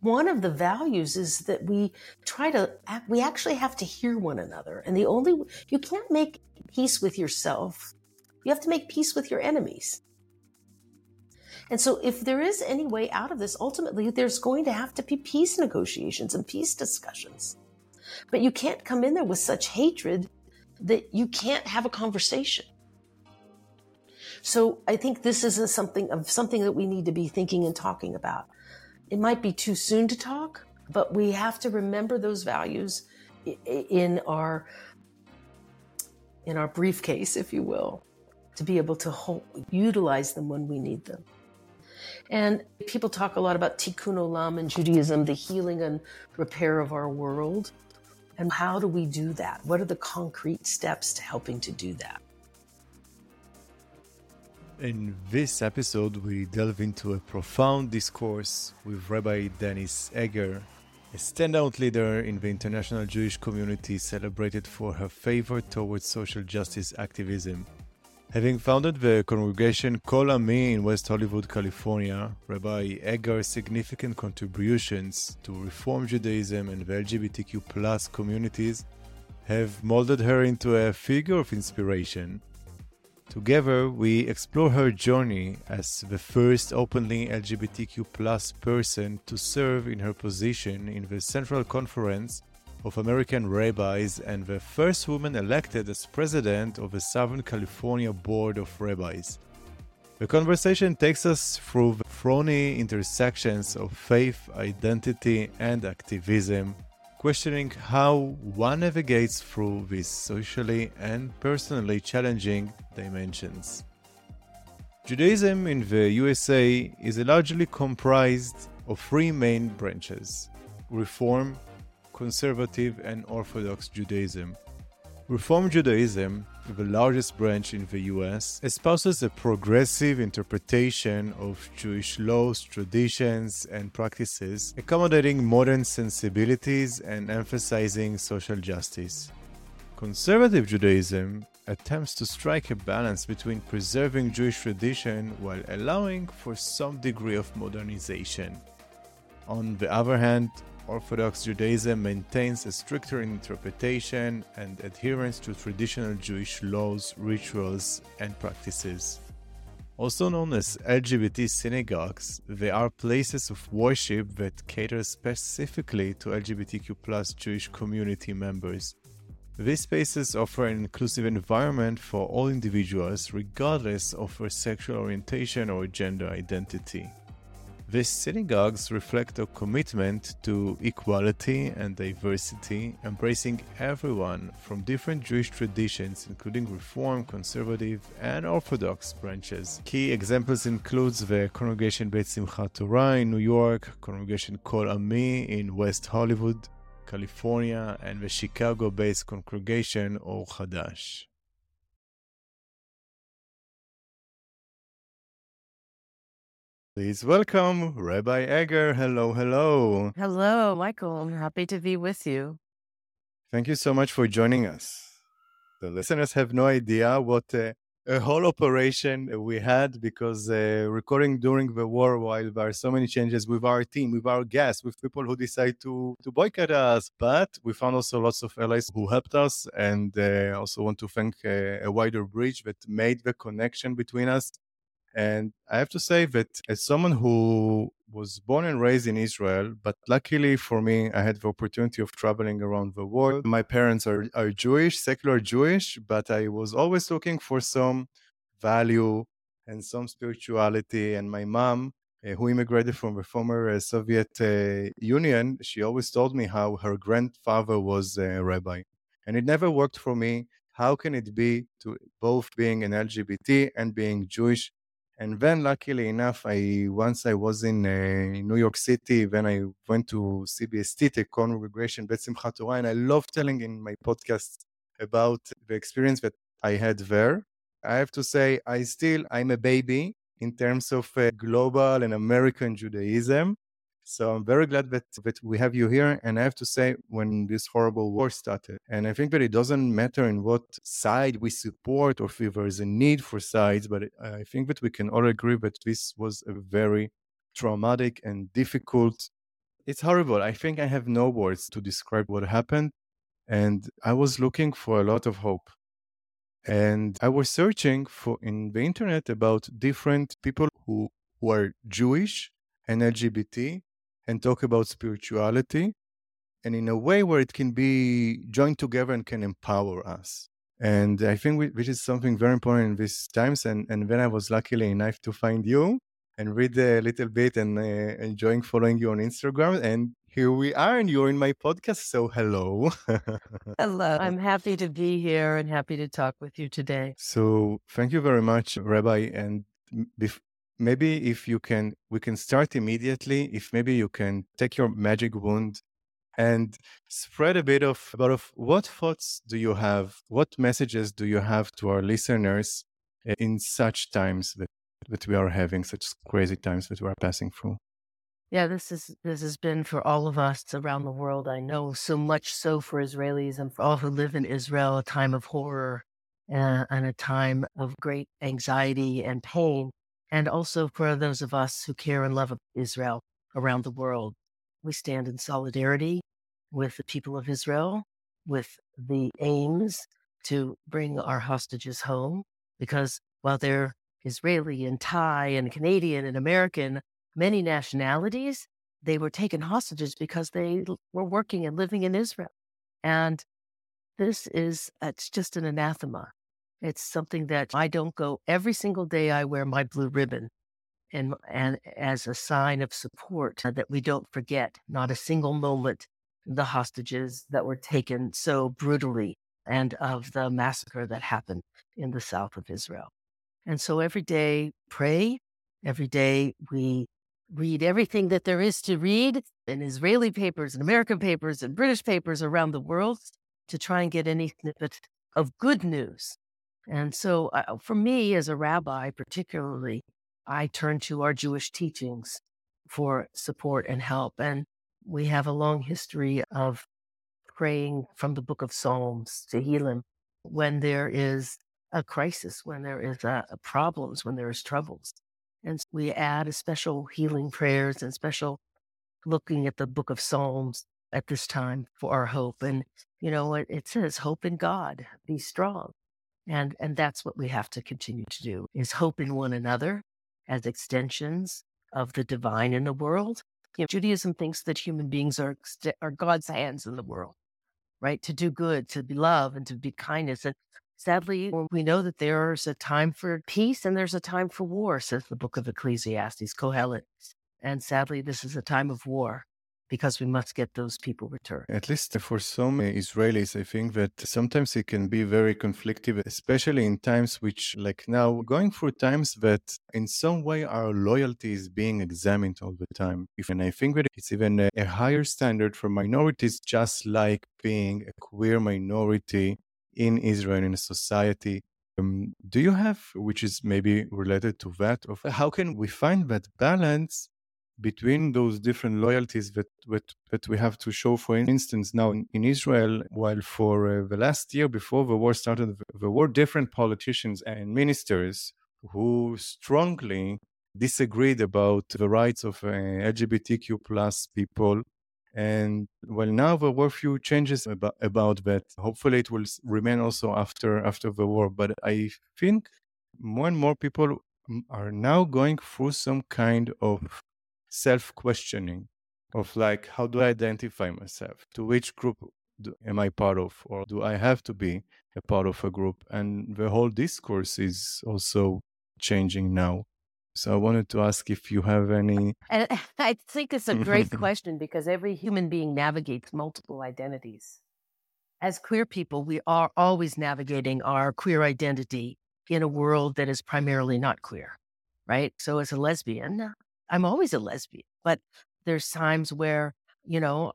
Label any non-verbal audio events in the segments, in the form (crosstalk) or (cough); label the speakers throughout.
Speaker 1: one of the values is that we try to we actually have to hear one another. And the only you can't make peace with yourself. You have to make peace with your enemies. And so if there is any way out of this ultimately there's going to have to be peace negotiations and peace discussions. But you can't come in there with such hatred that you can't have a conversation. So i think this is a something of something that we need to be thinking and talking about it might be too soon to talk, but we have to remember those values in our in our briefcase, if you will, to be able to hold, utilize them when we need them. And people talk a lot about tikkun olam in Judaism, the healing and repair of our world. And how do we do that? What are the concrete steps to helping to do that?
Speaker 2: In this episode, we delve into a profound discourse with Rabbi Denise Eger, a standout leader in the international Jewish community celebrated for her favor towards social justice activism. Having founded the congregation Kol Ami in West Hollywood, California, Rabbi Eger's significant contributions to Reform Judaism and the LGBTQ communities have molded her into a figure of inspiration Together, we explore her journey as the first openly LGBTQ person to serve in her position in the Central Conference of American Rabbis and the first woman elected as president of the Southern California Board of Rabbis. The conversation takes us through the thorny intersections of faith, identity, and activism, questioning how one navigates through these socially and personally challenging dimensions. Judaism in the USA is largely comprised of three main branches Reform, Conservative, and Orthodox Judaism. Reform Judaism, the largest branch in the US, espouses a progressive interpretation of Jewish laws, traditions, and practices, accommodating modern sensibilities and emphasizing social justice. Conservative Judaism attempts to strike a balance between preserving Jewish tradition while allowing for some degree of modernization. On the other hand, Orthodox Judaism maintains a stricter interpretation and adherence to traditional Jewish laws, rituals, and practices. Also known as LGBT synagogues, they are places of worship that cater specifically to LGBTQ Jewish community members. These spaces offer an inclusive environment for all individuals, regardless of their sexual orientation or gender identity. These synagogues reflect a commitment to equality and diversity, embracing everyone from different Jewish traditions, including Reform, Conservative, and Orthodox branches. Key examples include the Congregation Beit Simchat Torah in New York, Congregation Kol Ami in West Hollywood, California, and the Chicago-based Congregation Or Hadash. Please welcome Rabbi Eger. Hello, hello.
Speaker 3: Hello, Michael. I'm happy to be with you.
Speaker 2: Thank you so much for joining us. The listeners have no idea what uh, a whole operation we had because uh, recording during the war, while there are so many changes with our team, with our guests, with people who decide to, to boycott us, but we found also lots of allies who helped us and uh, also want to thank uh, a wider bridge that made the connection between us and I have to say that as someone who was born and raised in Israel, but luckily for me, I had the opportunity of traveling around the world. My parents are, are Jewish, secular Jewish, but I was always looking for some value and some spirituality. And my mom, uh, who immigrated from the former uh, Soviet uh, Union, she always told me how her grandfather was a rabbi. And it never worked for me. How can it be to both being an LGBT and being Jewish and then, luckily enough, I once I was in, uh, New York City, then I went to CBST, the congregation Beit Simchat Torah, and I love telling in my podcast about the experience that I had there. I have to say, I still I'm a baby in terms of uh, global and American Judaism. So I'm very glad that, that we have you here. And I have to say, when this horrible war started, and I think that it doesn't matter in what side we support or if there is a need for sides, but I think that we can all agree that this was a very traumatic and difficult it's horrible. I think I have no words to describe what happened. And I was looking for a lot of hope. And I was searching for in the internet about different people who were Jewish and LGBT and talk about spirituality and in a way where it can be joined together and can empower us. And I think we, which is something very important in these times. And, and then I was luckily enough to find you and read a little bit and uh, enjoying following you on Instagram. And here we are, and you're in my podcast. So hello. (laughs)
Speaker 3: hello. I'm happy to be here and happy to talk with you today.
Speaker 2: So thank you very much, Rabbi. And bef- maybe if you can, we can start immediately. If maybe you can take your magic wand and spread a bit of about of what thoughts do you have, what messages do you have to our listeners in such times that that we are having, such crazy times that we are passing through.
Speaker 3: Yeah, this is this has been for all of us around the world. I know so much so for Israelis and for all who live in Israel, a time of horror and, and a time of great anxiety and pain, and also for those of us who care and love Israel around the world. We stand in solidarity with the people of Israel, with the aims to bring our hostages home, because while they're Israeli and Thai and Canadian and American, many nationalities, they were taken hostages because they were working and living in Israel. And this is, it's just an anathema. It's something that I don't go every single day. I wear my blue ribbon and, and as a sign of support that we don't forget not a single moment the hostages that were taken so brutally and of the massacre that happened in the south of Israel. And so every day, pray. Every day, we read everything that there is to read in Israeli papers and American papers and British papers around the world to try and get any snippet of good news. And so, uh, for me as a rabbi, particularly, I turn to our Jewish teachings for support and help. And we have a long history of praying from the book of Psalms, to Tehillim, when there is a crisis, when there is uh, problems, when there is troubles. And we add a special healing prayers and special looking at the book of Psalms at this time for our hope. And, you know, it, it says, hope in God, be strong. And, and that's what we have to continue to do is hope in one another as extensions of the divine in the world. You know, Judaism thinks that human beings are, are God's hands in the world, right? To do good, to be love and to be kindness. And Sadly, we know that there's a time for peace and there's a time for war, says the book of Ecclesiastes, Kohelet. And sadly, this is a time of war because we must get those people returned.
Speaker 2: At least for some Israelis, I think that sometimes it can be very conflictive, especially in times which, like now, going through times that in some way our loyalty is being examined all the time. And I think that it's even a, higher standard for minorities, just like being a queer minority in Israel in a society. Um, do you have, which is maybe related to that, of how can we find that balance between those different loyalties that, that, that we have to show? For instance, now in, in Israel, while for uh, the last year before the war started, there were different politicians and ministers who strongly disagreed about the rights of uh, LGBTQ plus people and well, now there were few changes about, about that. Hopefully, it will remain also after after the war. But I think more and more people are now going through some kind of self questioning of like, how do I identify myself? To which group do, am I part of, or do I have to be a part of a group? And the whole discourse is also changing now. So I wanted to ask if you have any. (laughs)
Speaker 3: And (laughs) I think it's a great (laughs) question because every human being navigates multiple identities. As queer people, we are always navigating our queer identity in a world that is primarily not queer, right? So as a lesbian, I'm always a lesbian, but there's times where, you know,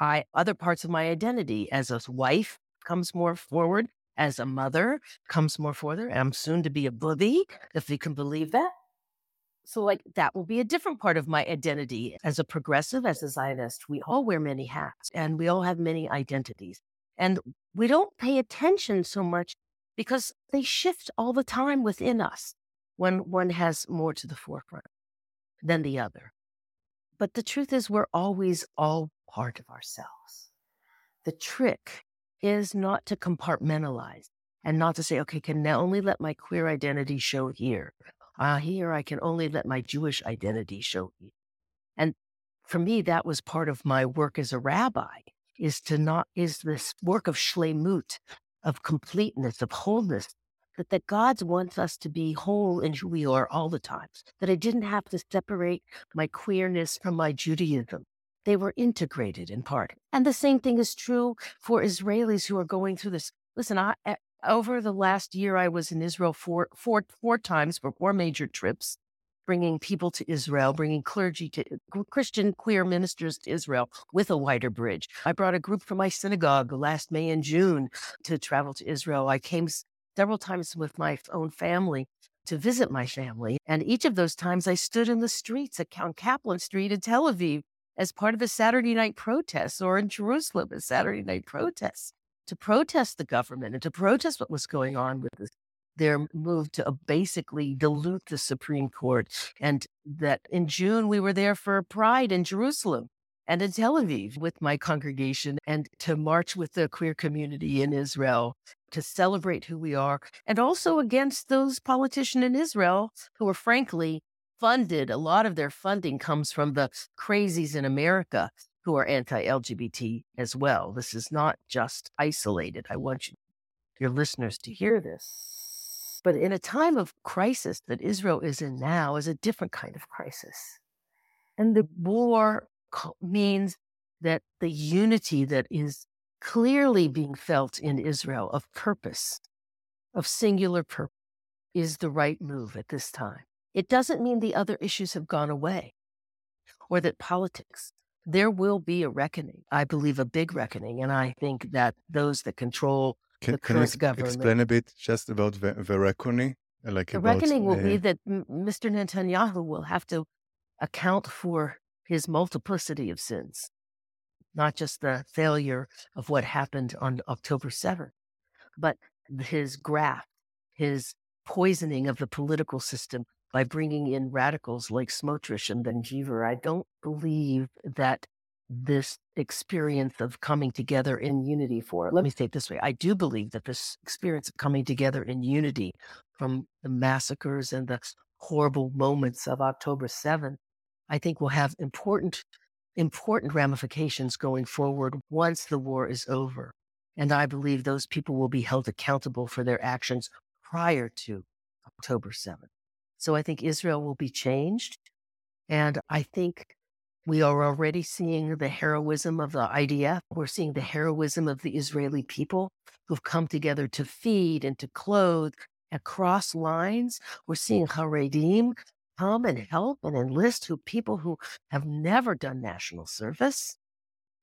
Speaker 3: I other parts of my identity as a wife comes more forward, as a mother comes more forward. I'm soon to be a bubbe, if you can believe that. So, like, that will be a different part of my identity. As a progressive, as a Zionist, we all wear many hats and we all have many identities. And we don't pay attention so much because they shift all the time within us when one has more to the forefront than the other. But the truth is, we're always all part of ourselves. The trick is not to compartmentalize and not to say, okay, can now only let my queer identity show here. Uh, here, I can only let my Jewish identity show here. And for me, that was part of my work as a rabbi is to not, is this work of shlemut, of completeness, of wholeness, that, that God wants us to be whole in who we are all the times, that I didn't have to separate my queerness from my Judaism. They were integrated in part. And the same thing is true for Israelis who are going through this. Listen, I, eh, over the last year, I was in Israel four, four, four times for four major trips, bringing people to Israel, bringing clergy to Christian queer ministers to Israel with a wider bridge. I brought a group from my synagogue last May and June to travel to Israel. I came several times with my own family to visit my family. And each of those times I stood in the streets at Count Kaplan Street in Tel Aviv as part of a Saturday night protest or in Jerusalem as Saturday night protests to protest the government and to protest what was going on with this, their move to uh, basically dilute the Supreme Court. And that in June, we were there for Pride in Jerusalem and in Tel Aviv with my congregation and to march with the queer community in Israel to celebrate who we are and also against those politicians in Israel who are frankly funded. A lot of their funding comes from the crazies in America who are anti LGBT as well. This is not just isolated. I want you, your listeners to hear this. But in a time of crisis that Israel is in now is a different kind of crisis. And the war means that the unity that is clearly being felt in Israel of purpose, of singular purpose, is the right move at this time. It doesn't mean the other issues have gone away or that politics there will be a reckoning. I believe a big reckoning. And I think that those that control
Speaker 2: can,
Speaker 3: the
Speaker 2: current
Speaker 3: can government.
Speaker 2: Explain a bit just about the, the reckoning. Like
Speaker 3: the
Speaker 2: about,
Speaker 3: reckoning will
Speaker 2: uh,
Speaker 3: be that Mr. Netanyahu will have to account for his multiplicity of sins, not just the failure of what happened on October 7th, but his graft, his poisoning of the political system by bringing in radicals like Smotrich and Ben Gvir. I don't believe that this experience of coming together in unity for, let me say it this way I do believe that this experience of coming together in unity from the massacres and the horrible moments of October 7th, I think will have important, important ramifications going forward once the war is over. And I believe those people will be held accountable for their actions prior to October 7th. So I think Israel will be changed. And I think we are already seeing the heroism of the IDF. We're seeing the heroism of the Israeli people who've come together to feed and to clothe across lines. We're seeing Haredim come and help and enlist who people who have never done national service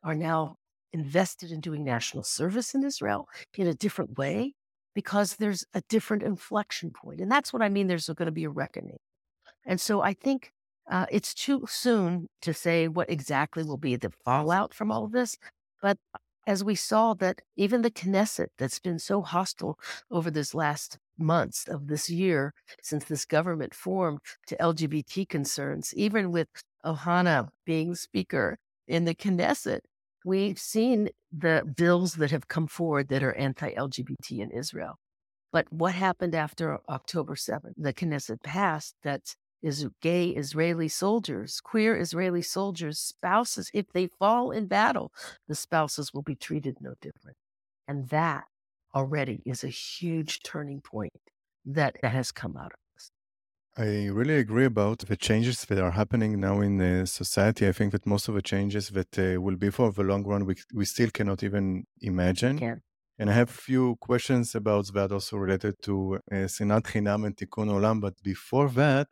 Speaker 3: are now invested in doing national service in Israel in a different way because there's a different inflection point. And that's what I mean. There's going to be a reckoning. And so I think uh, it's too soon to say what exactly will be the fallout from all of this. But as we saw that even the Knesset that's been so hostile over this last months of this year since this government formed to LGBT concerns, even with Ohana being speaker in the Knesset, we've seen the bills that have come forward that are anti LGBT in Israel. But what happened after October 7th? The Knesset passed that is gay Israeli soldiers, queer Israeli soldiers, spouses, if they fall in battle, the spouses will be treated no different. And that already is a huge turning point that, that has come out of this.
Speaker 2: I really agree about the changes that are happening now in the society. I think that most of the changes that uh, will be for the long run, we, we still cannot even imagine.
Speaker 3: Can.
Speaker 2: And I have a few questions about that also related to uh, Sinat Chinam and Tikkun Olam. But before that,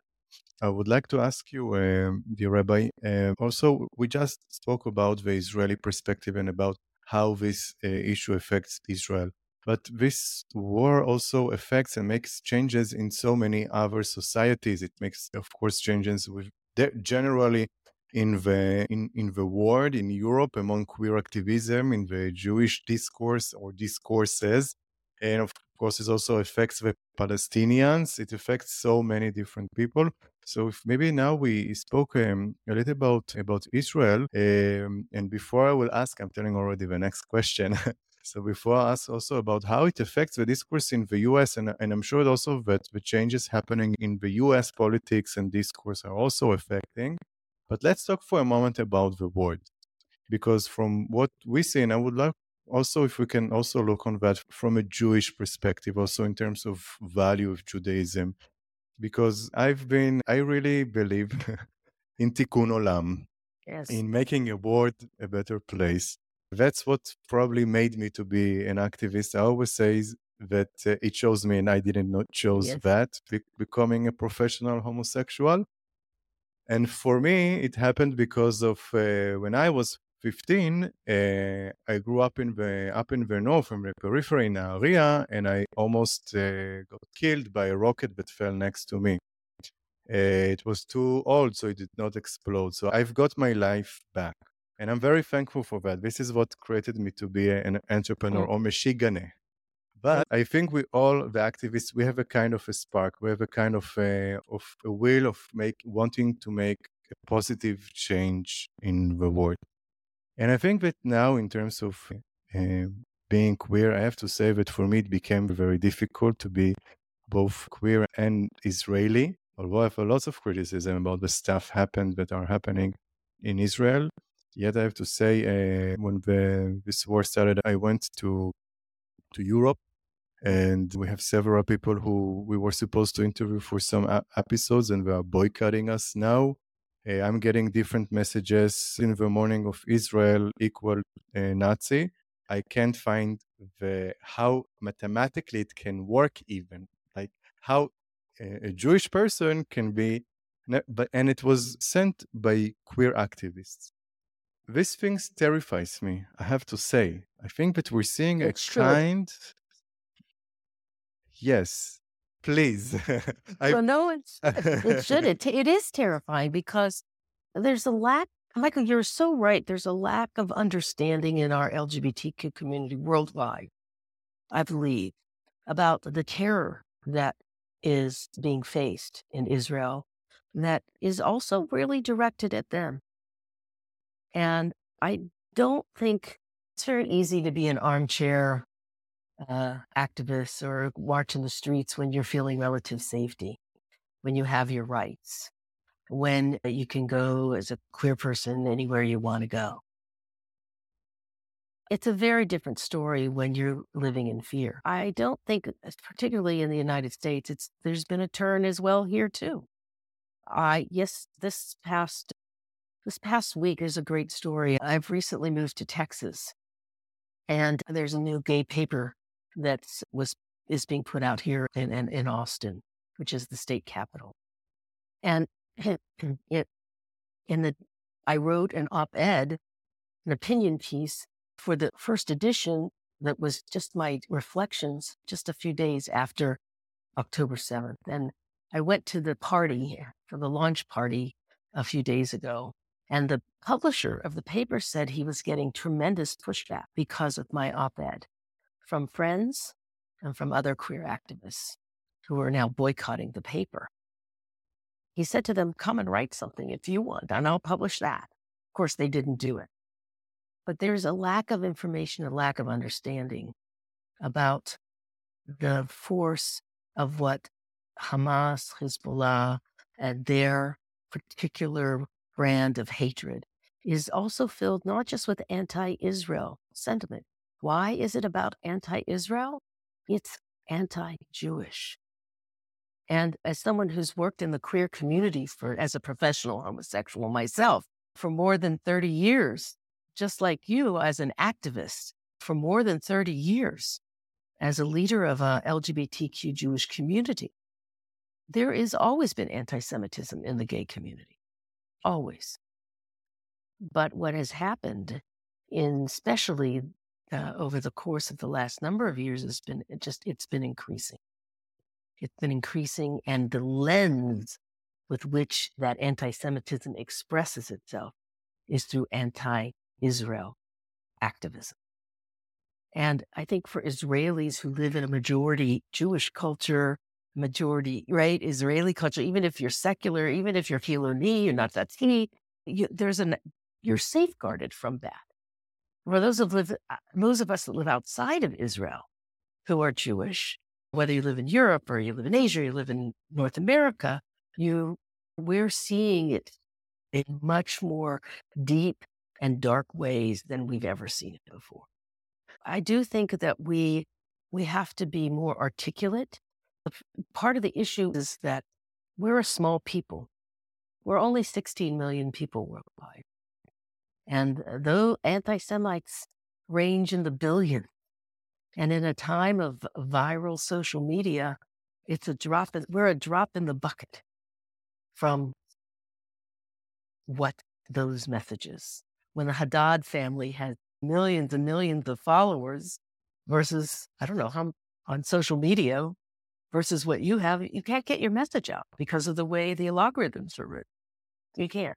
Speaker 2: I would like to ask you, uh, dear Rabbi, uh, also, we just spoke about the Israeli perspective and about how this uh, issue affects Israel. But this war also affects and makes changes in so many other societies. It makes, of course, changes with generally in the in, in the world, in Europe, among queer activism, in the Jewish discourse or discourses. And of course, it also affects the Palestinians. It affects so many different people. So if maybe now we spoke um, a little about about Israel, um, and before I will ask, I'm telling already the next question. (laughs) so before I ask also about how it affects the discourse in the U.S. and and I'm sure also that the changes happening in the U.S. politics and discourse are also affecting. But let's talk for a moment about the word, because from what we see, and I would like also if we can also look on that from a Jewish perspective, also in terms of value of Judaism because I've been, I really believe (laughs) in tikkun olam,
Speaker 3: Yes.
Speaker 2: in making a world a better place. That's what probably made me to be an activist. I always say that uh, it chose me, and I didn't not chose
Speaker 3: Yes.
Speaker 2: that, be- becoming a professional homosexual. And for me, it happened because of uh, when I was 15, uh, I grew up in the up in the north, in the periphery in Nahariya, and I almost uh, got killed by a rocket that fell next to me. Uh, it was too old, so it did not explode. So I've got my life back, and I'm very thankful for that. This is what created me to be an entrepreneur or meshigane. But I think we all, the activists, we have a kind of a spark. We have a kind of a, of a will of make wanting to make a positive change in the world. And I think that now, in terms of uh, being queer, I have to say that for me it became very difficult to be both queer and Israeli. Although I have a lot of criticism about the stuff happened that are happening in Israel, yet I have to say, uh, when the, this war started, I went to to Europe and we have several people who we were supposed to interview for some a- episodes and they are boycotting us now i'm getting different messages in the morning of israel equal uh, nazi. I can't find the how mathematically it can work even like how a, a jewish person can be but and it was sent by queer activists. This thing terrifies me i have to say. I think that we're seeing
Speaker 3: It
Speaker 2: a
Speaker 3: should.
Speaker 2: kind Yes, please. (laughs) I
Speaker 3: well, no, it's, uh, it should. It, it is terrifying because there's a lack. Michael, you're so right. There's a lack of understanding in our LGBTQ community worldwide, I believe, about the terror that is being faced in Israel that is also really directed at them. And I don't think it's very easy to be an armchair uh, activist or march in the streets when you're feeling relative safety, when you have your rights, when you can go as a queer person anywhere you want to go. It's a very different story when you're living in fear. I don't think, particularly in the United States, it's there's been a turn as well here too. I yes, this past this past week is a great story. I've recently moved to Texas, and there's a new gay paper that was is being put out here in, in, in Austin, which is the state capital. And (clears throat) it in the I wrote an op-ed, an opinion piece for the first edition that was just my reflections just a few days after October 7th. And I went to the party for the launch party a few days ago. And the publisher of the paper said he was getting tremendous pushback because of my op ed from friends and from other queer activists who are now boycotting the paper. He said to them, Come and write something if you want, and I'll publish that. Of course, they didn't do it. But there's a lack of information, a lack of understanding about the force of what Hamas, Hezbollah, and their particular brand of hatred is also filled not just with anti Israel sentiment. Why is it about anti Israel? It's anti Jewish. And as someone who's worked in the queer community for as a professional homosexual myself for more than 30 years, just like you as an activist for more than 30 years, as a leader of a LGBTQ Jewish community, there has always been anti Semitism in the gay community. Always. But what has happened in especially uh, over the course of the last number of years has been it just it's been increasing. It's been increasing, and the lens with which that anti-Semitism expresses itself is through anti-Israel activism. And I think for Israelis who live in a majority Jewish culture, majority, right? Israeli culture, even if you're secular, even if you're Hiloni, you're not Dati, you, there's an, you're safeguarded from that. For those of live, uh, those of us that live outside of Israel, who are Jewish, whether you live in Europe or you live in Asia, or you live in North America, you we're seeing it in much more deep and dark ways than we've ever seen it before. I do think that we we have to be more articulate. Part of the issue is that we're a small people. We're only 16 million people worldwide. And uh, though anti Semites range in the billions, and in a time of viral social media, it's a drop, in, we're a drop in the bucket from what those messages. When the Hadid family has millions and millions of followers versus, I don't know, how on social media versus what you have, you can't get your message out because of the way the algorithms are written. You can't.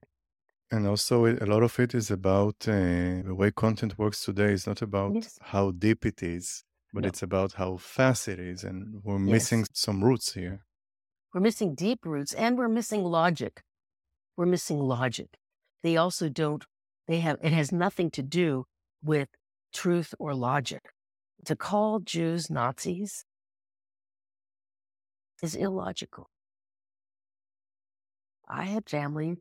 Speaker 2: And also, a lot of it is about uh, the way content works today. It's not about yes. how deep it is, but no. it's about how fast it is. And we're yes. missing some roots here.
Speaker 3: We're missing deep roots and we're missing logic. We're missing logic. They also don't, they have, it has nothing to do with truth or logic. To call Jews Nazis is illogical. I had family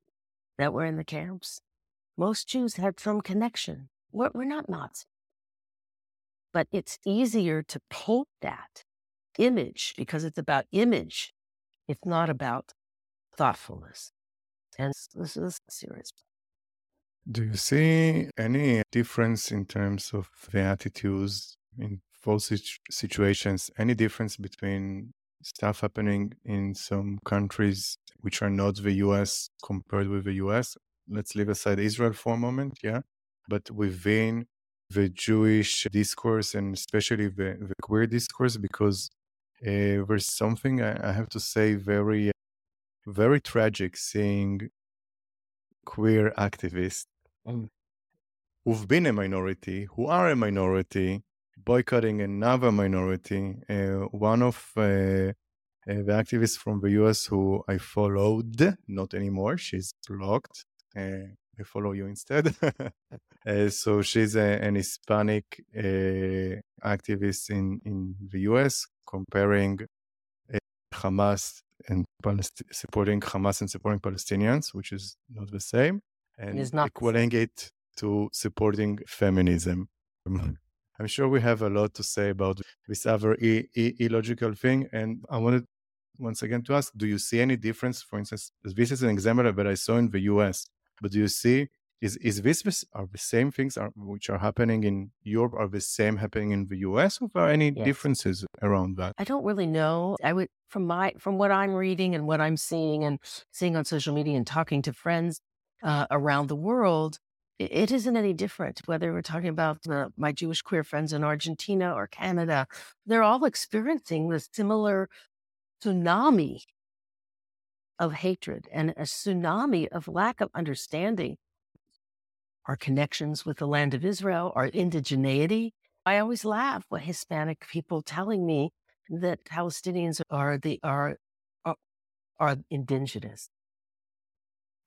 Speaker 3: that were in the camps. Most Jews had some connection. We're, we're not Nazis. But it's easier to paint that image because it's about image. It's not about thoughtfulness. And this is serious.
Speaker 2: Do you see any difference in terms of the attitudes in both situations? Any difference between stuff happening in some countries which are not the US compared with the US. Let's leave aside Israel for a moment, yeah. But within the Jewish discourse and especially the, the queer discourse, because uh, there's something I, I, have to say very, very tragic seeing queer activists mm. who've been a minority, who are a minority, boycotting another minority. Uh, one of uh, uh, the activists from the US who I followed, not anymore, she's blocked. Uh, I follow you instead. (laughs) Uh, so she's a, an Hispanic uh, activist in, in the US, comparing Hamas and Palest- supporting Hamas and supporting Palestinians, which is not the same, and equaling it to supporting feminism. (laughs) I'm sure we have a lot to say about this other e- e- illogical thing. And I wanted once again to ask do you see any difference? For instance, this is an example that I saw in the US, but do you see? Is, is this are the same things are, which are happening in Europe are the same happening in the US or are any yes. differences around that?
Speaker 3: I don't really know. I would from my from what I'm reading and what I'm seeing and seeing on social media and talking to friends uh, around the world, it isn't any different whether we're talking about the, my Jewish queer friends in Argentina or Canada. They're all experiencing the similar tsunami of hatred and a tsunami of lack of understanding. Our connections with the land of Israel, our indigeneity. I always laugh when Hispanic people telling me that Palestinians are the are are, are indigenous,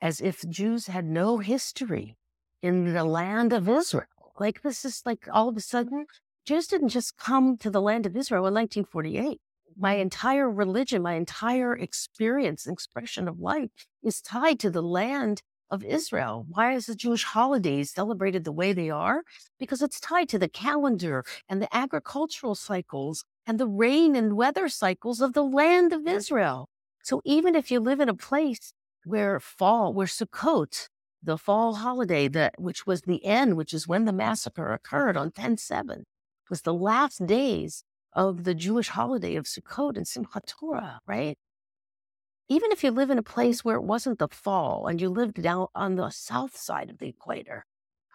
Speaker 3: as if Jews had no history in the land of Israel. Like this is like all of a sudden, Jews didn't just come to the land of Israel in 1948. My entire religion, my entire experience, expression of life is tied to the land of Israel. Why is the Jewish holidays celebrated the way they are? Because it's tied to the calendar and the agricultural cycles and the rain and weather cycles of the land of Israel. So even if you live in a place where fall, where Sukkot the fall holiday that which was the end, which is when the massacre occurred on 10-7, was the last days of the Jewish holiday of Sukkot and Simchat Torah, right? Even if you live in a place where it wasn't the fall and you lived down on the south side of the equator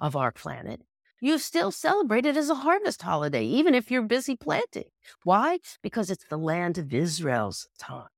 Speaker 3: of our planet, you still celebrate it as a harvest holiday, even if you're busy planting. Why? Because it's the land of Israel's time.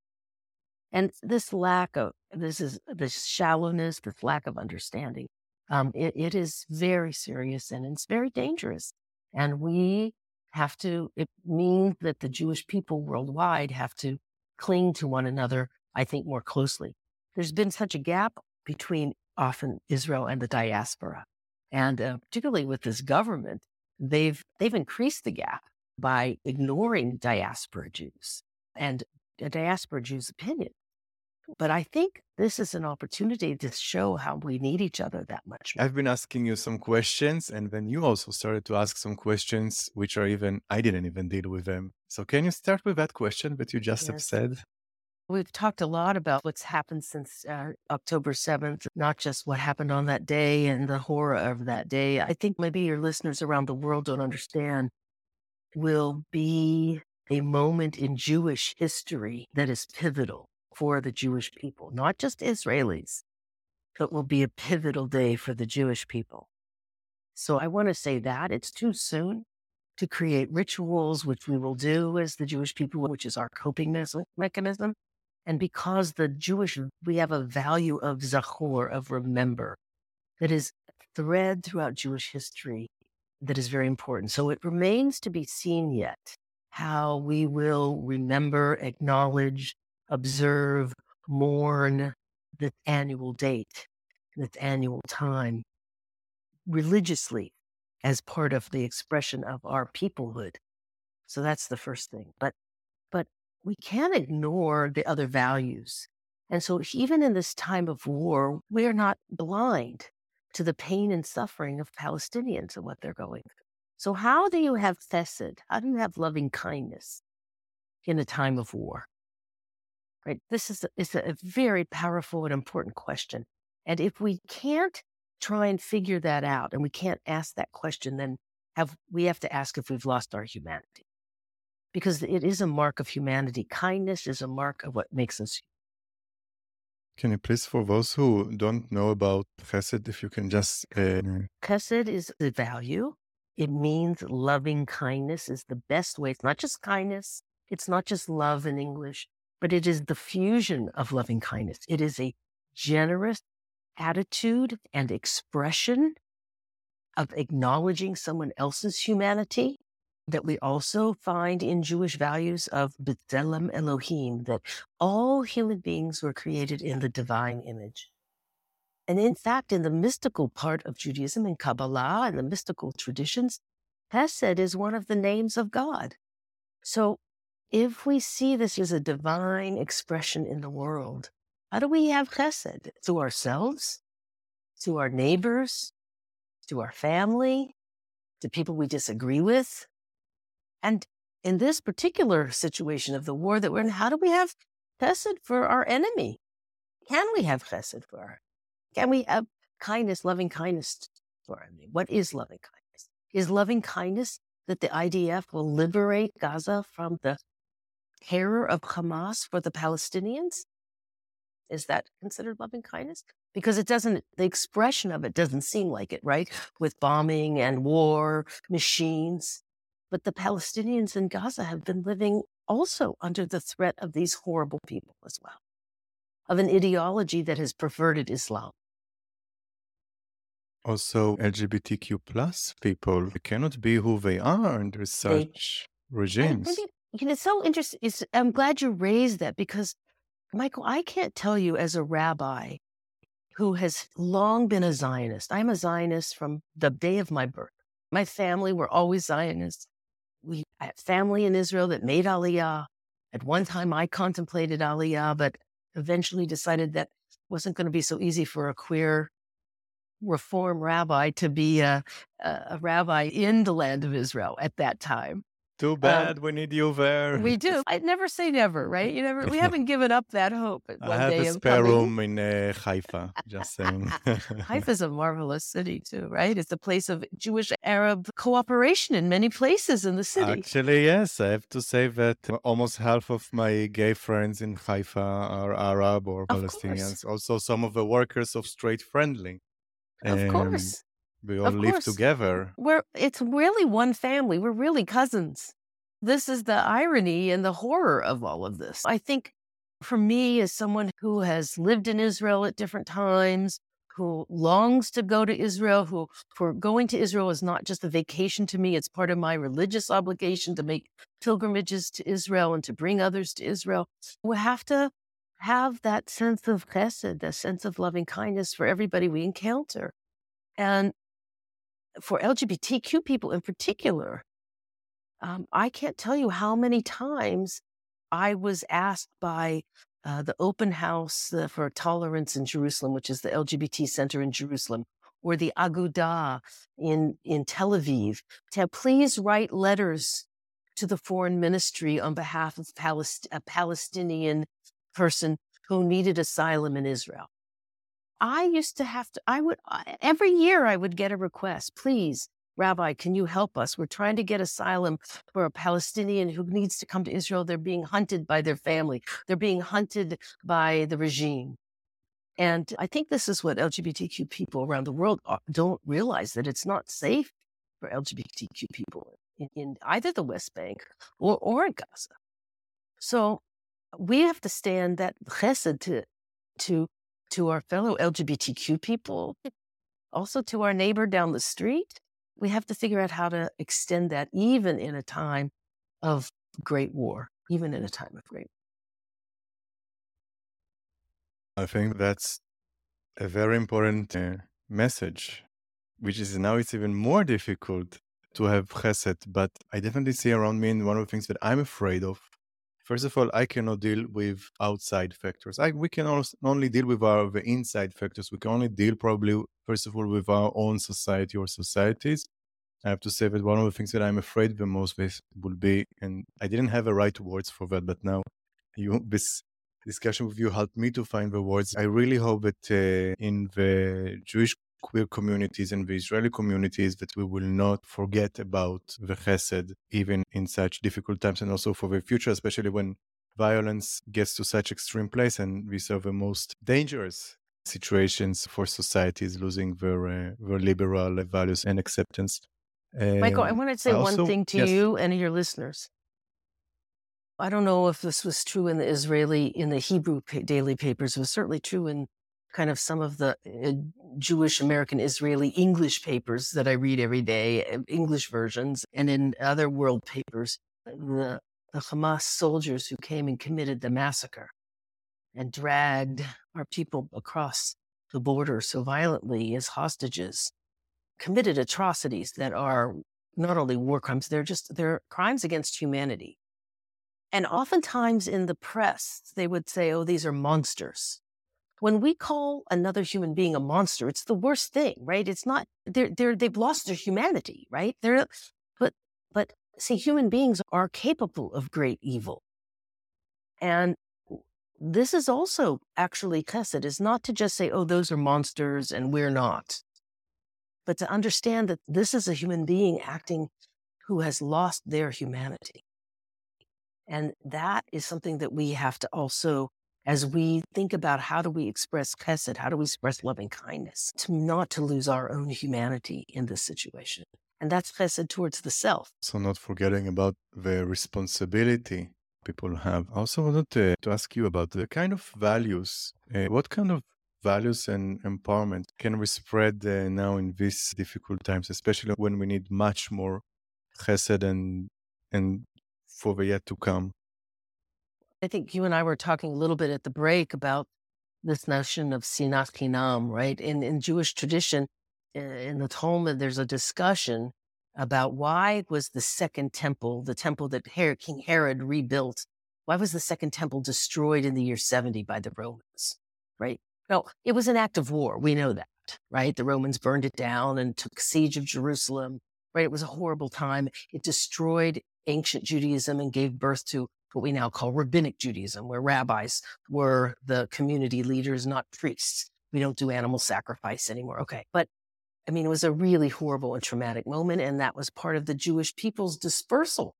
Speaker 3: And this lack of this is this shallowness, this lack of understanding, um, it, it is very serious and it's very dangerous. And we have to. It means that the Jewish people worldwide have to cling to one another, I think, more closely. There's been such a gap between often Israel and the diaspora. And uh, particularly with this government, they've, they've increased the gap by ignoring diaspora Jews and diaspora Jews' opinion. But I think this is an opportunity to show how we need each other that much.
Speaker 2: I've been asking you some questions, and then you also started to ask some questions, which are even, I didn't even deal with them. So, can you start with that question that you just yes. have said?
Speaker 3: We've talked a lot about what's happened since uh, October 7th, not just what happened on that day and the horror of that day. I think maybe your listeners around the world don't understand will be a moment in Jewish history that is pivotal for the Jewish people, not just Israelis, but will be a pivotal day for the Jewish people. So I want to say that it's too soon to create rituals, which we will do as the Jewish people, which is our coping mechanism. And because the Jewish, we have a value of zachor, of remember, that is thread throughout Jewish history that is very important. So it remains to be seen yet how we will remember, acknowledge, observe, mourn this annual date, this annual time religiously as part of the expression of our peoplehood. So that's the first thing. But but we can't ignore the other values. And so, even in this time of war, we are not blind to the pain and suffering of Palestinians and what they're going through. So, how do you have chesed? How do you have loving kindness in a time of war? Right? This is a, is a very powerful and important question. And if we can't try and figure that out, and we can't ask that question, then have we have to ask if we've lost our humanity because it is a mark of humanity. Kindness is a mark of what makes us. human.
Speaker 2: Can you please, for those who don't know about chesed, if you can just. Uh...
Speaker 3: Chesed is the value. It means loving kindness is the best way. It's not just kindness, it's not just love in English, but it is the fusion of loving kindness. It is a generous attitude and expression of acknowledging someone else's humanity that we also find in Jewish values of B'Tselem Elohim, that all human beings were created in the divine image. And in fact, in the mystical part of Judaism, in Kabbalah and the mystical traditions, Hesed is one of the names of God. So if we see this as a divine expression in the world, how do we have Chesed? Through ourselves, to our neighbors, to our family, to people we disagree with, and in this particular situation of the war that we're in, how do we have chesed for our enemy? Can we have chesed for our? Can we have kindness, loving kindness for? What is loving kindness? Is loving kindness that the IDF will liberate Gaza from the terror of Hamas for the Palestinians? Is that considered loving kindness? Because it doesn't, the expression of it doesn't seem like it, right? With bombing and war machines. But the Palestinians in Gaza have been living also under the threat of these horrible people as well, of an ideology that has perverted Islam.
Speaker 2: Also, LGBTQ plus people cannot be who they are under such they, regimes.
Speaker 3: Maybe, you know, it's so interesting. It's, I'm glad you raised that because, Michael, I can't tell you as a rabbi who has long been a Zionist. I'm a Zionist from the day of my birth. My family were always Zionists we have family in Israel that made Aliyah. At one time, I contemplated Aliyah, but eventually decided that wasn't going to be so easy for a queer reform rabbi to be a, a, rabbi in the land of Israel at that time.
Speaker 2: Too um, bad. Um, we need you there.
Speaker 3: We do. (laughs) I never say never, right? You never. We (laughs) haven't given up that hope.
Speaker 2: I have a spare room in uh, Haifa. Just saying. (laughs)
Speaker 3: Haifa is a marvelous city too, right? It's a place of Jewish Arab cooperation in many places in the city.
Speaker 2: Actually, yes. I have to say that almost half of my gay friends in Haifa are Arab or Palestinians. Also, some of the workers of Straight Friendly.
Speaker 3: Of course.
Speaker 2: We all live together.
Speaker 3: We're it's really one family. We're really cousins. This is the irony and the horror of all of this. I think for me, as someone who has lived in Israel at different times, who longs to go to Israel, who for going to Israel is not just a vacation to me, it's part of my religious obligation to make pilgrimages to Israel and to bring others to Israel. We have to have that sense of chesed, that sense of loving kindness for everybody we encounter. And for LGBTQ people in particular, um, I can't tell you how many times I was asked by uh, the Open House uh, for Tolerance in Jerusalem, which is the LGBT center in Jerusalem, or the Aguda in, in Tel Aviv, to please write letters to the foreign ministry on behalf of Palest- a Palestinian person who needed asylum in Israel. I used to have to, I would, every year I would get a request, please Rabbi, can you help us? We're trying to get asylum for a Palestinian who needs to come to Israel. They're being hunted by their family, they're being hunted by the regime. And I think this is what LGBTQ people around the world uh, don't realize that it's not safe for LGBTQ people in, either the West Bank or, or in Gaza. So we have to stand that chesed to, to, to our fellow LGBTQ people, also to our neighbor down the street, we have to figure out how to extend that even in a time of great war, even in a time of great
Speaker 2: I think that's a very important uh, message, which is now it's even more difficult to have chesed. But I definitely see around me, and one of the things that I'm afraid of. First of all, I cannot deal with outside factors. I, we can only deal with our the inside factors. We can only deal probably first of all with our own society or societies. I have to say that one of the things that I'm afraid the most with will be, and I didn't have the right words for that, but now (laughs) you this discussion with you helped me to find the words. I really hope that uh, in the Jewish queer communities and the Israeli communities that we will not forget about the chesed even in such difficult times and also for the future, especially when violence gets to such extreme place and these are the most dangerous situations for societies losing their, uh, their liberal values and acceptance.
Speaker 3: Michael, I want to say also, one thing to yes. you and your listeners. I don't know if this was true in the Israeli, in the Hebrew daily papers. It was certainly true in kind of some of the uh, Jewish American Israeli English papers that I read every day, uh, English versions, and in other world papers. The, the Hamas soldiers who came and committed the massacre and dragged our people across the border so violently as hostages committed atrocities that are not only war crimes, they're just they're crimes against humanity. And oftentimes in the press, they would say, oh, these are monsters. When we call another human being a monster, it's the worst thing, right? It's not they're they're they've lost their humanity, right? They're but but see, human beings are capable of great evil. And this is also actually chesed, is not to just say, oh, those are monsters and we're not but to understand that this is a human being acting who has lost their humanity. And that is something that we have to also, as we think about how do we express chesed, how do we express loving kindness, to not to lose our own humanity in this situation. And that's chesed towards the self.
Speaker 2: So not forgetting about the responsibility people have. I also wanted to, to ask you about the kind of values. Uh, what kind of values and empowerment can we spread uh, now in these difficult times, especially when we need much more chesed and and for the yet to come?
Speaker 3: I think you and I were talking a little bit at the break about this notion of sinat chinam, right? In in Jewish tradition, in the Talmud, there's a discussion about why was the second temple, the temple that King Herod rebuilt, why was the second temple destroyed in the year 70 by the Romans, right? No, it was an act of war. We know that, right? The Romans burned it down and took siege of Jerusalem, right? It was a horrible time. It destroyed ancient Judaism and gave birth to what we now call rabbinic Judaism, where rabbis were the community leaders, not priests. We don't do animal sacrifice anymore. Okay. But I mean, it was a really horrible and traumatic moment. And that was part of the Jewish people's dispersal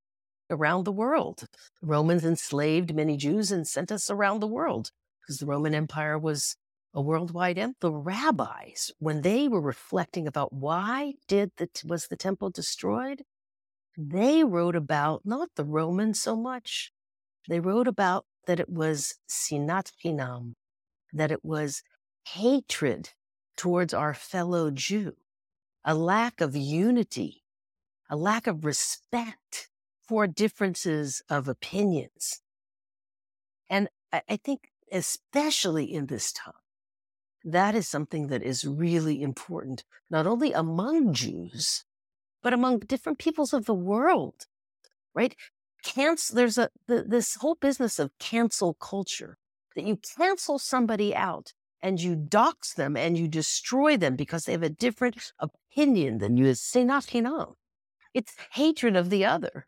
Speaker 3: around the world. The Romans enslaved many Jews and sent us around the world because the Roman Empire was a worldwide empire. The rabbis, when they were reflecting about why did the, was the temple destroyed, they wrote about not the Romans so much. They wrote about that it was sinat chinam, that it was hatred towards our fellow Jew, a lack of unity, a lack of respect for differences of opinions. And I, I think, especially in this time, that is something that is really important, not only among Jews, but among different peoples of the world, right? Cancel, there's a, the, this whole business of cancel culture that you cancel somebody out and you dox them and you destroy them because they have a different opinion than you. Sinat It's hatred of the other.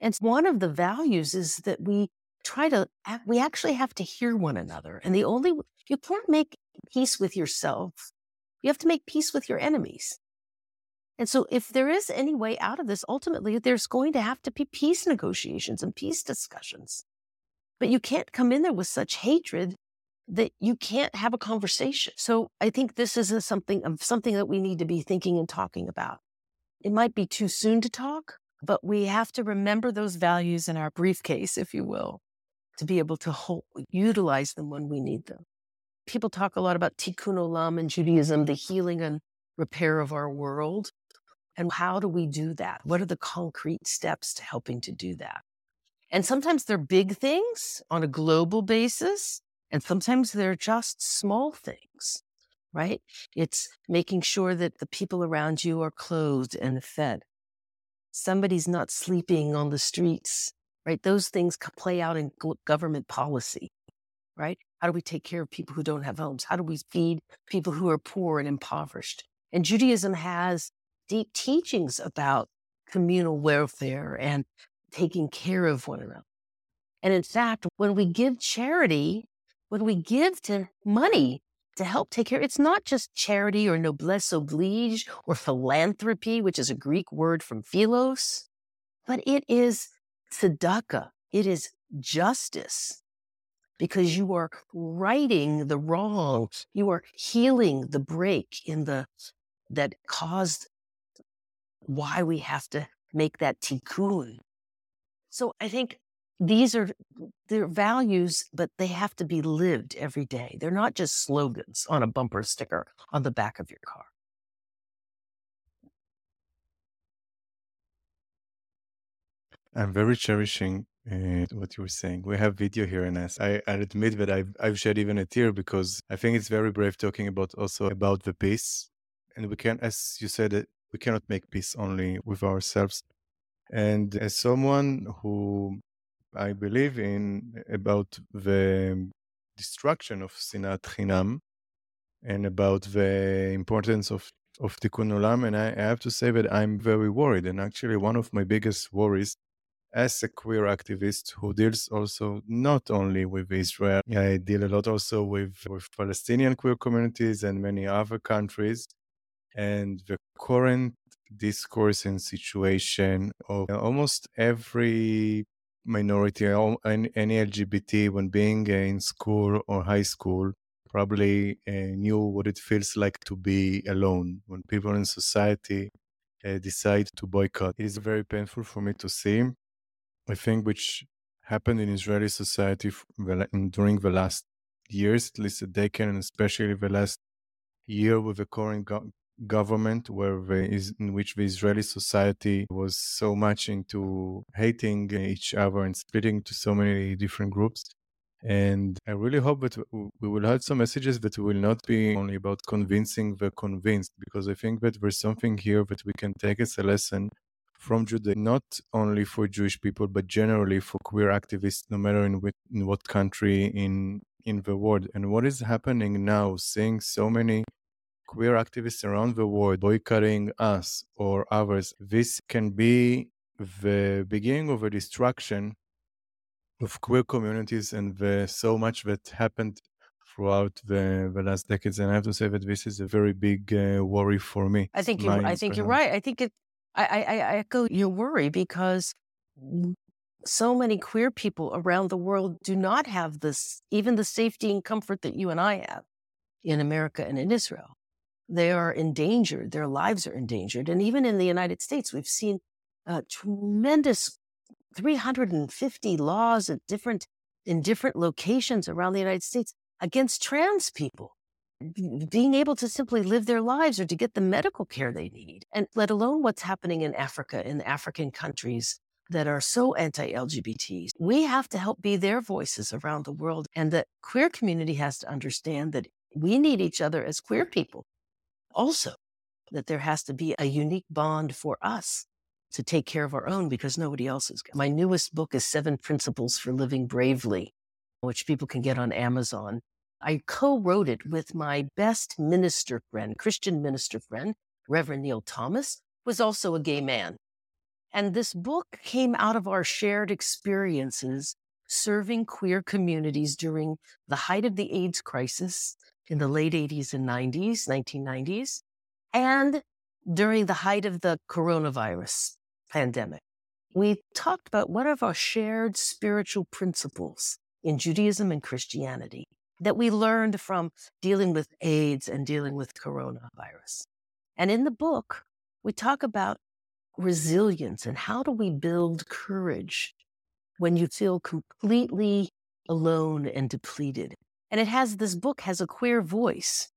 Speaker 3: And one of the values is that we try to, we actually have to hear one another. And the only, you can't make peace with yourself. You have to make peace with your enemies. And so, if there is any way out of this, ultimately, there's going to have to be peace negotiations and peace discussions. But you can't come in there with such hatred that you can't have a conversation. So, I think this is a something of something that we need to be thinking and talking about. It might be too soon to talk, but we have to remember those values in our briefcase, if you will, to be able to hold, utilize them when we need them. People talk a lot about tikkun olam in Judaism, the healing and repair of our world. And how do we do that? What are the concrete steps to helping to do that? And sometimes they're big things on a global basis, and sometimes they're just small things, right? It's making sure that the people around you are clothed and fed. Somebody's not sleeping on the streets, right? Those things play out in government policy, right? How do we take care of people who don't have homes? How do we feed people who are poor and impoverished? And Judaism has deep teachings about communal welfare and taking care of one another. And in fact, when we give charity, when we give to money to help take care, it's not just charity or noblesse oblige or philanthropy, which is a Greek word from philos, but it is tzedakah. It is justice because you are righting the wrong. You are healing the break in the that caused why we have to make that tikkun. So I think these are their values, but they have to be lived every day. They're not just slogans on a bumper sticker on the back of your car.
Speaker 2: I'm very cherishing uh, what you were saying. We have video here, and I, I admit that I've, I've shed even a tear because I think it's very brave talking about also about the peace. And we can, as you said, we cannot make peace only with ourselves. And as someone who I believe in about the destruction of Sinat Chinam and about the importance of of Tikkun Olam, and I, I have to say that I'm very worried. And actually, one of my biggest worries as a queer activist who deals also not only with Israel, I deal a lot also with, with Palestinian queer communities and many other countries and the current discourse and situation of almost every minority, any LGBT, when being in school or high school, probably uh, knew what it feels like to be alone when people in society uh, decide to boycott. It is very painful for me to see. I think which happened in Israeli society during the last years, at least a decade, and especially the last year with the current government where the, in which the Israeli society was so much into hating each other and splitting to so many different groups. And I really hope that we will have some messages that will not be only about convincing the convinced, because I think that there's something here that we can take as a lesson from Judaism, not only for Jewish people, but generally for queer activists, no matter in, which, in what country in in the world. And what is happening now, seeing so many queer activists around the world boycotting us or others, this can be the beginning of a destruction of queer communities and the, so much that happened throughout the, the last decades. And I have to say that this is a very big uh, worry for me.
Speaker 3: I think you, I think you're right. I think it. I, I, I echo your worry because so many queer people around the world do not have this, even the safety and comfort that you and I have in America and in Israel they are endangered. Their lives are endangered. And even in the United States, we've seen uh, tremendous 350 laws different, in different locations around the United States against trans people. being able to simply live their lives or to get the medical care they need, and let alone what's happening in Africa, in African countries that are so anti LGBT. We have to help be their voices around the world. And the queer community has to understand that we need each other as queer people. Also, that there has to be a unique bond for us to take care of our own because nobody else is. My newest book is Seven Principles for Living Bravely, which people can get on Amazon. I co wrote it with my best minister friend, Christian minister friend, Reverend Neil Thomas, was also a gay man. And this book came out of our shared experiences serving queer communities during the height of the AIDS crisis in the late 80s and 90s, 1990s, and during the height of the coronavirus pandemic. We talked about what are our shared spiritual principles in Judaism and Christianity that we learned from dealing with AIDS and dealing with coronavirus. And in the book, we talk about resilience and how do we build courage when you feel completely alone and depleted. And it has this book has a queer voice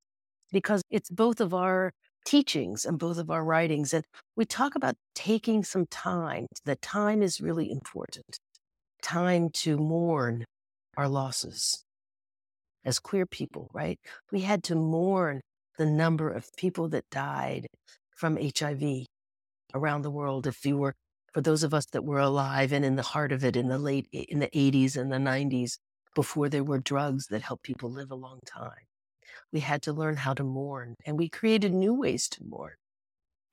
Speaker 3: because it's both of our teachings and both of our writings. And we talk about taking some time, The time is really important. Time to mourn our losses, as queer people, right? We had to mourn the number of people that died from HIV around the world. If you were, for those of us that were alive and in the heart of it in the late, in the 80s and the 90s, before there were drugs that helped people live a long time, we had to learn how to mourn and we created new ways to mourn.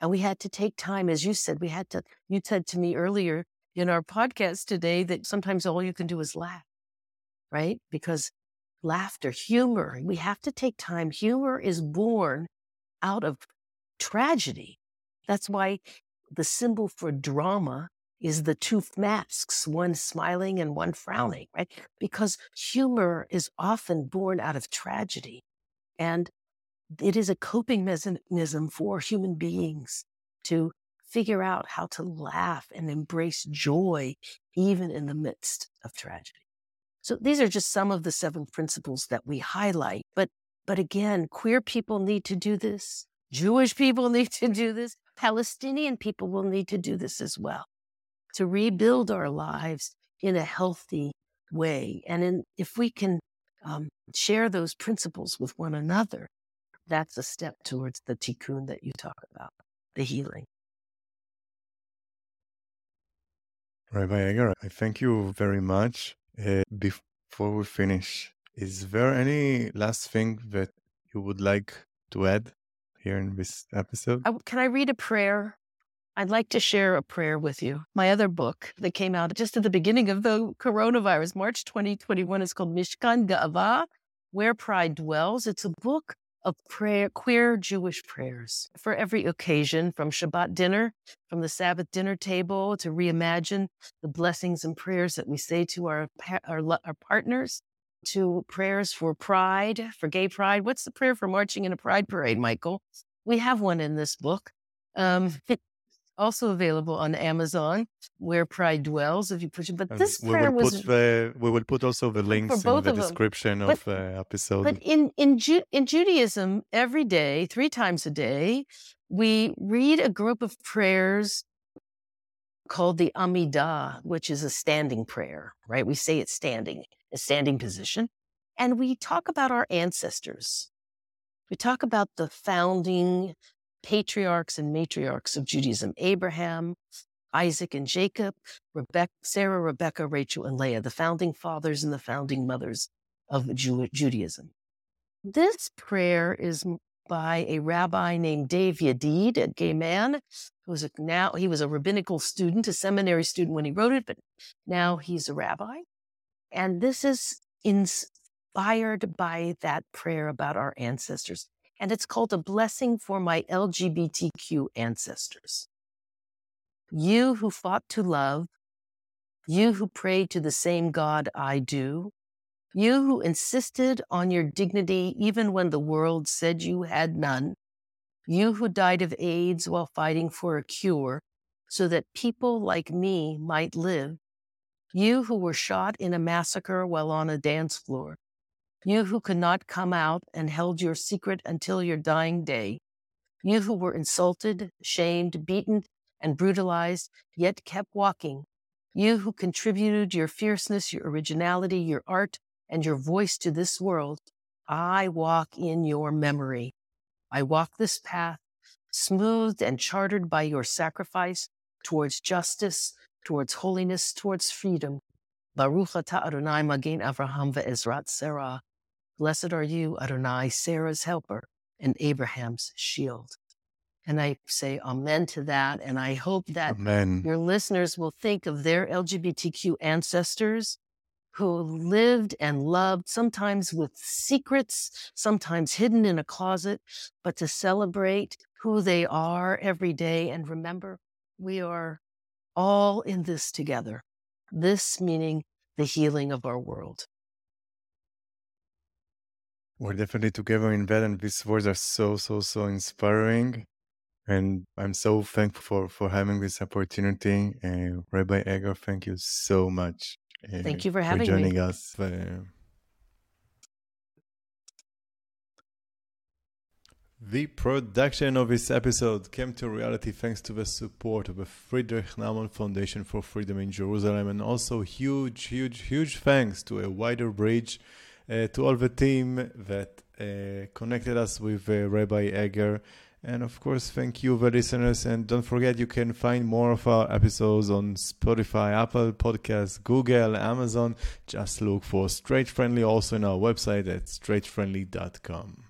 Speaker 3: And we had to take time, as you said, we had to, you said to me earlier in our podcast today that sometimes all you can do is laugh, right? Because laughter, humor. We have to take time. Humor is born out of tragedy. That's why the symbol for drama is the two masks, one smiling and one frowning, right? Because humor is often born out of tragedy. And it is a coping mechanism for human beings to figure out how to laugh and embrace joy, even in the midst of tragedy. So these are just some of the seven principles that we highlight. But, but again, queer people need to do this. Jewish people (laughs) need to do this. Palestinian people will need to do this as well to rebuild our lives in a healthy way. And in, if we can um, share those principles with one another, that's a step towards the tikkun that you talk about, the healing.
Speaker 2: Rabbi Eger, I thank you very much. Uh, before we finish, is there any last thing that you would like to add here in this episode?
Speaker 3: I, can I read a prayer? I'd like to share a prayer with you. My other book that came out just at the beginning of the coronavirus, March 2021, is called Mishkan Ga'ava, Where Pride Dwells. It's a book of prayer, queer Jewish prayers for every occasion, from Shabbat dinner, from the Sabbath dinner table to reimagine the blessings and prayers that we say to our, our, our partners, to prayers for pride, for gay pride. What's the prayer for marching in a pride parade, Michael? We have one in this book. Um, (laughs) also available on Amazon, where pride dwells. If you push it, but and this prayer
Speaker 2: will
Speaker 3: was.
Speaker 2: The, we will put also the links in the description of the episode.
Speaker 3: But in in Ju- in Judaism, every day, three times a day, we read a group of prayers called the Amidah, which is a standing prayer. Right? We say it's standing, a standing mm-hmm. position, and we talk about our ancestors. We talk about the founding patriarchs and matriarchs of Judaism Abraham, Isaac and Jacob, Sarah, Rebecca, Rachel, and Leah, the founding fathers and the founding mothers of Jew- Judaism. This prayer is by a rabbi named Dave Yadid, a gay man who was a, now he was a rabbinical student, a seminary student when he wrote it, but now he's a rabbi. And this is inspired by that prayer about our ancestors and it's called A Blessing for My LGBTQ Ancestors. You who fought to love, you who prayed to the same God I do, you who insisted on your dignity even when the world said you had none, you who died of AIDS while fighting for a cure so that people like me might live, you who were shot in a massacre while on a dance floor, You who could not come out and held your secret until your dying day. You who were insulted, shamed, beaten, and brutalized, yet kept walking. You who contributed your fierceness, your originality, your art, and your voice to this world. I walk in your memory. I walk this path, smoothed and chartered by your sacrifice towards justice, towards holiness, towards freedom. Baruch atah Adonai Magen Avraham ve'ezrat Sarah. Blessed are you, Adonai, Sarah's helper and Abraham's shield. And I say amen to that. And I hope that
Speaker 2: Amen.
Speaker 3: your listeners will think of their LGBTQ ancestors who lived and loved, sometimes with secrets, sometimes hidden in a closet, but to celebrate who they are every day. And remember, we are all in this together. This meaning the healing of our world.
Speaker 2: We're definitely together in that, and these words are so, so, so inspiring. And I'm so thankful for, for having this opportunity. Uh, Rabbi Eger, thank you so much. Uh,
Speaker 3: Thank you for having for
Speaker 2: joining
Speaker 3: me.
Speaker 2: us. Uh, the production of this episode came to reality thanks to the support of the Friedrich Naumann Foundation for Freedom in Jerusalem, and also huge, huge, huge thanks to a wider bridge to all the team that uh, connected us with uh, Rabbi Eger. And of course, thank you, the listeners. And don't forget, you can find more of our episodes on Spotify, Apple Podcasts, Google, Amazon. Just look for Straight Friendly also in our website at straightfriendly.com.